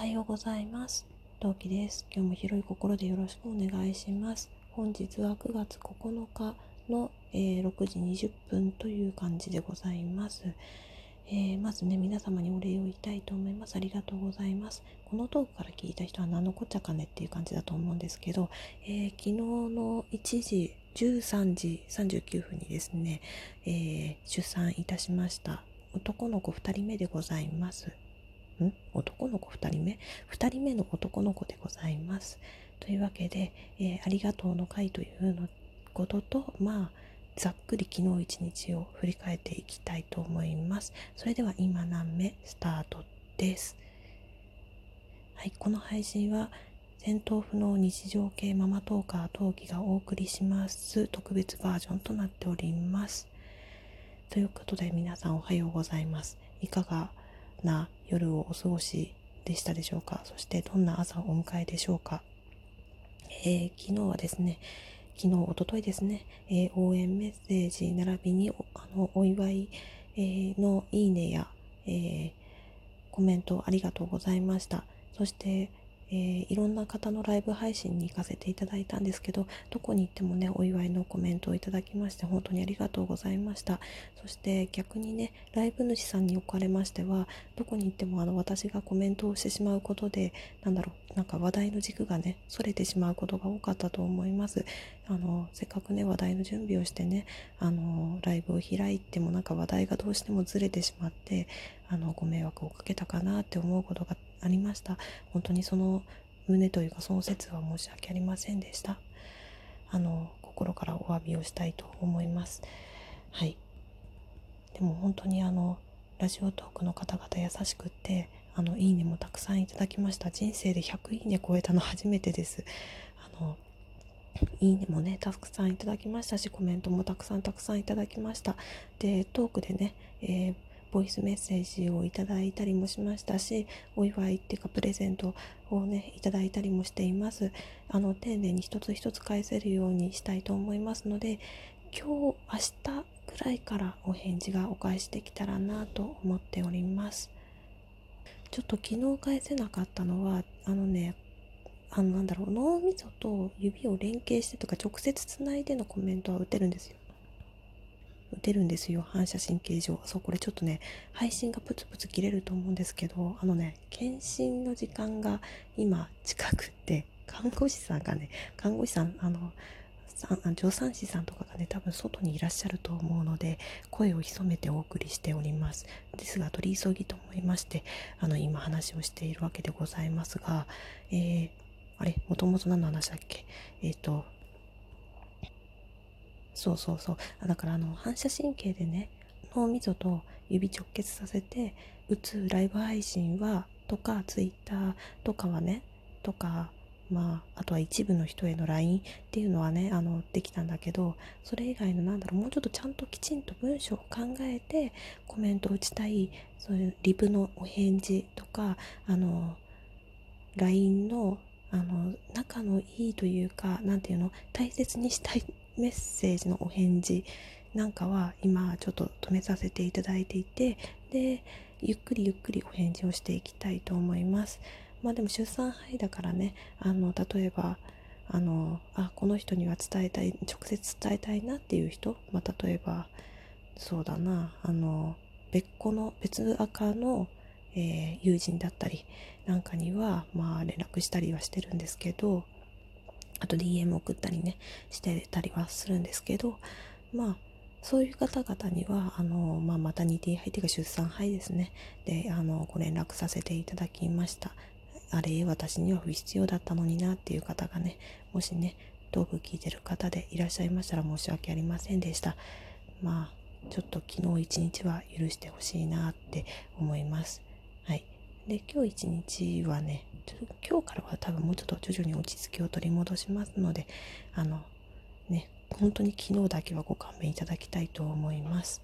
はようございます。陶器です。今日も広い心でよろしくお願いします。本日は9月9日の、えー6時20分という感じでございます。えーまずね、皆様にお礼を言いたいと思います。ありがとうございます。このトークから聞いた人は何のこっちゃかねっていう感じだと思うんですけど、えー昨日の1時、13時39分にですね、えー出産いたしました。男の子2人目でございます。ん？男の子2人目 ?2 人目の男の子でございます。というわけで、えーありがとうの会というのことと、まあ、ざっくり昨日一日を振り返っていきたいと思います。それでは今何目スタートです。はい、この配信は戦闘不能日常系ママトーカー陶器がお送りします特別バージョンとなっております。ということで皆さんおはようございます。いかがな夜をお過ごしでしたでしょうか？そしてどんな朝をお迎えでしょうか、えー昨日はですね昨日おとといですね、えー応援メッセージ並びにおあのお祝い、えーのいいねや、えーコメントありがとうございました。そして、えーいろんな方のライブ配信に行かせていただいたんですけどどこに行ってもねお祝いのコメントをいただきまして本当にありがとうございました。そして逆にねライブ主さんにおかれましてはどこに行ってもあの私がコメントをしてしまうことでなんだろうなんか話題の軸がねそれてしまうことが多かったと思います。あのせっかくね話題の準備をしてねあのライブを開いてもなんか話題がどうしてもずれてしまってあのご迷惑をかけたかなって思うことがありました。本当にその旨というかその説は申し訳ありませんでした。あの心からお詫びをしたいと思います。はい。でも本当にあのラジオトークの方々優しくってあのいいねもたくさんいただきました。人生で100いいね超えたの初めてです。あのいいねもねたくさんいただきましたしコメントもたくさんたくさんいただきました。でトークでね、えーボイスメッセージをいただいたりもしましたしお祝いっていうかプレゼントをねいただいたりもしています。あの丁寧に一つ一つ返せるようにしたいと思いますので今日明日ぐらいからお返事がお返しできたらなと思っております。ちょっと昨日返せなかったのはあのねあのなんだろう脳みそと指を連携してとか直接つないでのコメントは打てるんですよ。打てるんですよ。反射神経上。そうこれちょっとね配信がプツプツ切れると思うんですけどあのね検診の時間が今近くって看護師さんがね看護師さんあのさん助産師さんとかがね多分外にいらっしゃると思うので声を潜めてお送りしております。ですが取り急ぎと思いましてあの今話をしているわけでございますがえー、あれもともと何の話だっけ？えっ、とそうそうそう。だからあの反射神経でね脳みそと指直結させて打つライブ配信はとかツイッターとかはねとかまああとは一部の人への LINE っていうのはねあのできたんだけどそれ以外のなんだろうもうちょっとちゃんときちんと文章を考えてコメントを打ちたいそういうリプのお返事とかあの LINE のあの仲のいいというかなんていうの大切にしたいメッセージのお返事なんかは今ちょっと止めさせていただいていてでゆっくりゆっくりお返事をしていきたいと思います。まあでも出産杯だからねあの例えばあのあこの人には伝えたい直接伝えたいなっていう人、まあ、例えばそうだなあの別個の別赤の、えー友人だったりなんかにはまあ連絡したりはしてるんですけどあと DM 送ったりねしてたりはするんですけどまあそういう方々にはあの、まあ、マタニティ杯というか出産杯ですね。であのご連絡させていただきました。あれ私には不必要だったのになっていう方がねもしねトーク聞いてる方でいらっしゃいましたら申し訳ありませんでした。まあちょっと昨日一日は許してほしいなって思います。はい。で今日一日はねちょ今日からは多分もうちょっと徐々に落ち着きを取り戻しますのであのね本当に昨日だけはご勘弁いただきたいと思います。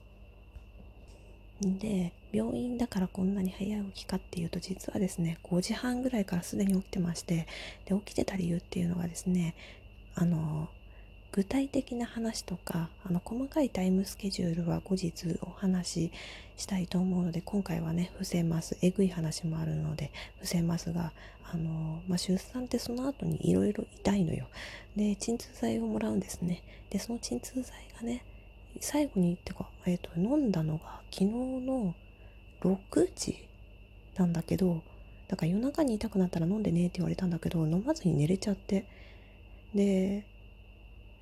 で病院だからこんなに早い起きかっていうと実はですね5時半ぐらいからすでに起きてましてで起きてた理由っていうのがですねあの具体的な話とかあの細かいタイムスケジュールは後日お話ししたいと思うので今回はね伏せます。えぐい話もあるので伏せますがあの、まあ、出産ってその後にいろいろ痛いのよ。で鎮痛剤をもらうんですね。でその鎮痛剤がね最後にってか、えーと、と飲んだのが昨日の6時なんだけどだから夜中に痛くなったら飲んでねって言われたんだけど飲まずに寝れちゃって。で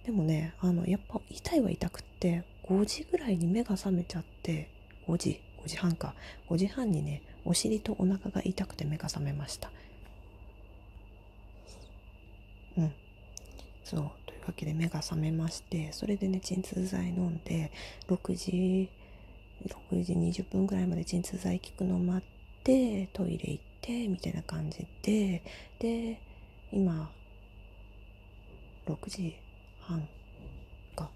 でもねあのやっぱ痛いは痛くって5時ぐらいに目が覚めちゃって5時5時半か。5時半にねお尻とお腹が痛くて目が覚めました。うん。そう。というわけで目が覚めましてそれでね鎮痛剤飲んで6時6時20分ぐらいまで鎮痛剤効くの待ってトイレ行ってみたいな感じでで今6時半か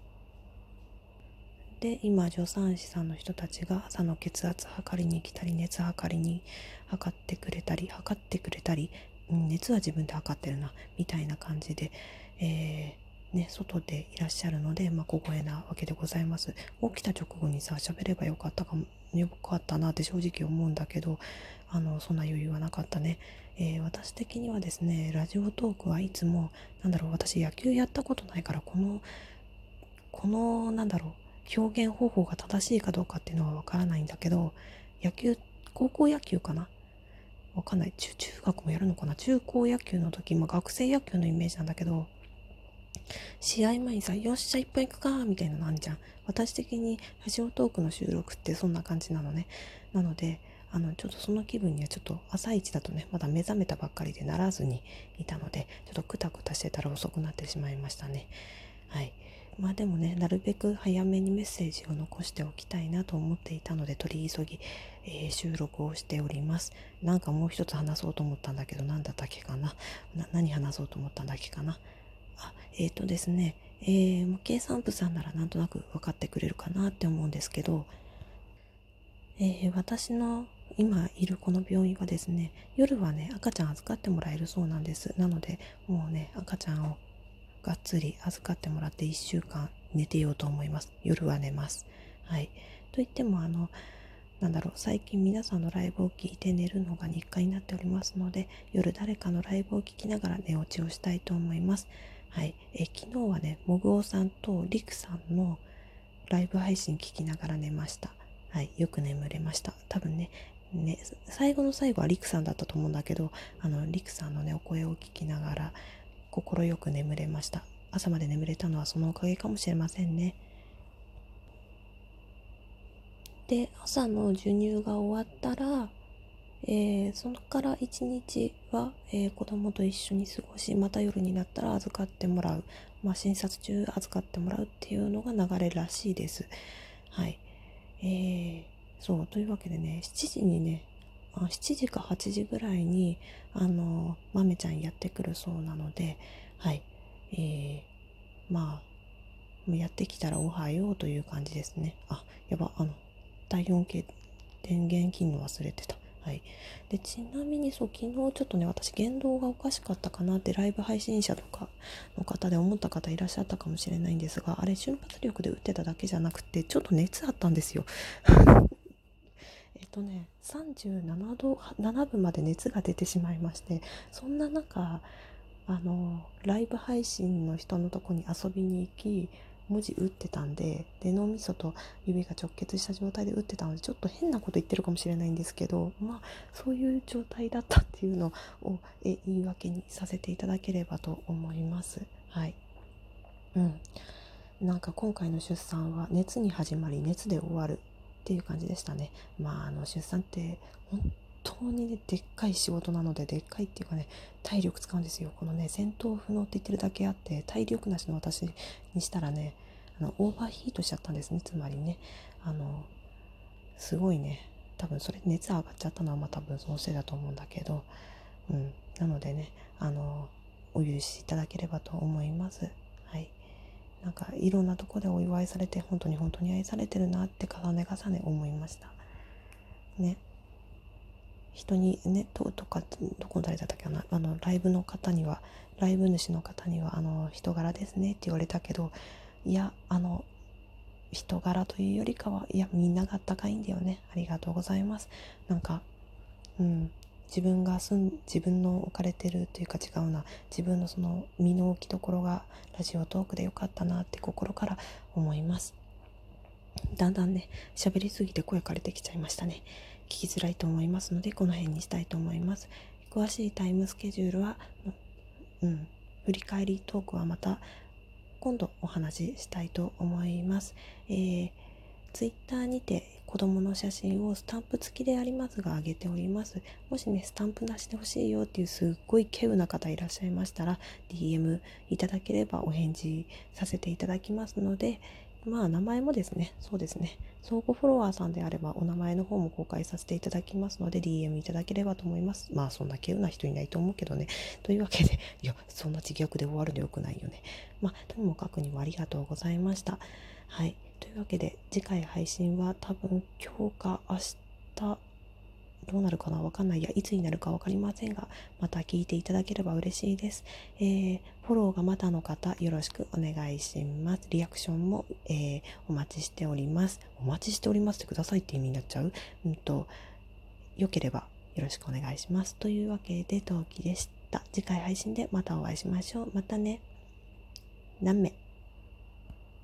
で今助産師さんの人たちが朝の血圧測りに来たり熱測りに測ってくれたり測ってくれたり、熱は自分で測ってるなみたいな感じで、えーね、外でいらっしゃるので、まあ、小声なわけでございます。起きた直後にさ、喋ればよかったかも、よかったなって正直思うんだけど、あの、そんな余裕はなかったね。えー、私的にはですね、ラジオトークはいつも、なんだろう、私野球やったことないから、この、この、なんだろう、表現方法が正しいかどうかっていうのはわからないんだけど、野球、高校野球かな？わかんない。中、学もやるのかな？中高野球の時、まあ、学生野球のイメージなんだけど、試合前にさ、よっしゃ、一本行くかみたいなのあんじゃん。私的にラジオトークの収録ってそんな感じなのね。なので、あの、ちょっとその気分にはちょっと朝一だとね、まだ目覚めたばっかりでならずにいたので、ちょっとクタクタしてたら遅くなってしまいましたね。はい。まあでもね、なるべく早めにメッセージを残しておきたいなと思っていたので、取り急ぎ、えー、収録をしております。なんかもう一つ話そうと思ったんだけど、何だったっけか。な何話そうと思ったんだっけかな？あ、えっ、ー、とですね、えー、計算部さんならなんとなく分かってくれるかなって思うんですけど、えー、私の今いるこの病院はですね、夜はね、赤ちゃん預かってもらえるそうなんです。なので、もうね、赤ちゃんをがっつり預かってもらって1週間寝てようと思います。夜は寝ます。はい。といっても、あの、なんだろう、最近皆さんのライブを聞いて寝るのが日課になっておりますので、夜誰かのライブを聞きながら寝落ちをしたいと思います。はい、え昨日はねもぐおさんとりくさんのライブ配信聞きながら寝ました。はい。よく眠れました。多分ねね最後の最後はりくさんだったと思うんだけどあのりくさんのねお声を聞きながら心よく眠れました。朝まで眠れたのはそのおかげかもしれませんね。で朝の授乳が終わったらえー、そこから一日は、えー、子供と一緒に過ごしまた夜になったら預かってもらう、まあ、診察中預かってもらうっていうのが流れらしいです。はい。えー、そう、というわけでね、7時にね、あ7時か8時ぐらいに、あの、豆ちゃんやってくるそうなので、はい。えー、まあ、やってきたらおはようという感じですね。あ、やば、あの、体温計電源切るの忘れてた。はい、でちなみにそう昨日ちょっとね私言動がおかしかったかなってライブ配信者とかの方で思った方いらっしゃったかもしれないんですがあれ瞬発力で打ってただけじゃなくてちょっと熱あったんですよ。えっとね37度7分まで熱が出てしまいましてそんな中あのライブ配信の人のとこに遊びに行き文字打ってたんでで脳みそと指が直結した状態で打ってたのでちょっと変なこと言ってるかもしれないんですけどまあそういう状態だったっていうのをえ言い訳にさせていただければと思います。はいうんなんか今回の出産は熱に始まり熱で終わるっていう感じでしたね。まああの出産って本当にねでっかい仕事なのででっかいっていうかね体力使うんですよ。このね戦闘不能って言ってるだけあって体力なしの私にしたらねあのオーバーヒートしちゃったんですね。つまりねあのすごいね多分それ熱上がっちゃったのはまあ多分そのせいだと思うんだけどうん。なのでねあのお許しいただければと思います。はい。なんかいろんなとこでお祝いされて本当に本当に愛されてるなって重ね重ね思いました。ね。人にねととかどこの誰だったっけなあのライブの方にはライブ主の方にはあの人柄ですねって言われたけどいやあの人柄というよりかはいやみんながあったかいんだよね。ありがとうございます。なんかうん自分が住ん自分の置かれてるというか違うな。自分のその身の置きどころがラジオトークでよかったなって心から思います。だんだんね喋りすぎて声枯れてきちゃいましたね。聞きづらいと思いますのでこの辺にしたいと思います詳しいタイムスケジュールはうん振り返りトークはまた今度お話ししたいと思います。えー、ツイッターにて子供の写真をスタンプ付きでありますが上げております。もしね、スタンプなしで欲しいよっていうすっごい稀有な方いらっしゃいましたら、DM いただければお返事させていただきますので、まあ名前もですね、そうですね、相互フォロワーさんであればお名前の方も公開させていただきますので DM いただければと思います。まあそんな稀有な人いないと思うけどね。というわけで、いや、そんな自虐で終わるのよくないよね。まあともかくにもありがとうございました。はい。というわけで次回配信は多分今日か明日どうなるかなわかんない。や、いつになるかわかりませんが、また聞いていただければ嬉しいです。えー、フォローがまだの方、よろしくお願いします。リアクションも、えー、お待ちしております。お待ちしておりますってくださいって意味になっちゃう？うんと、良ければよろしくお願いします。というわけで、陶器でした。次回配信でまたお会いしましょう。またね。何名？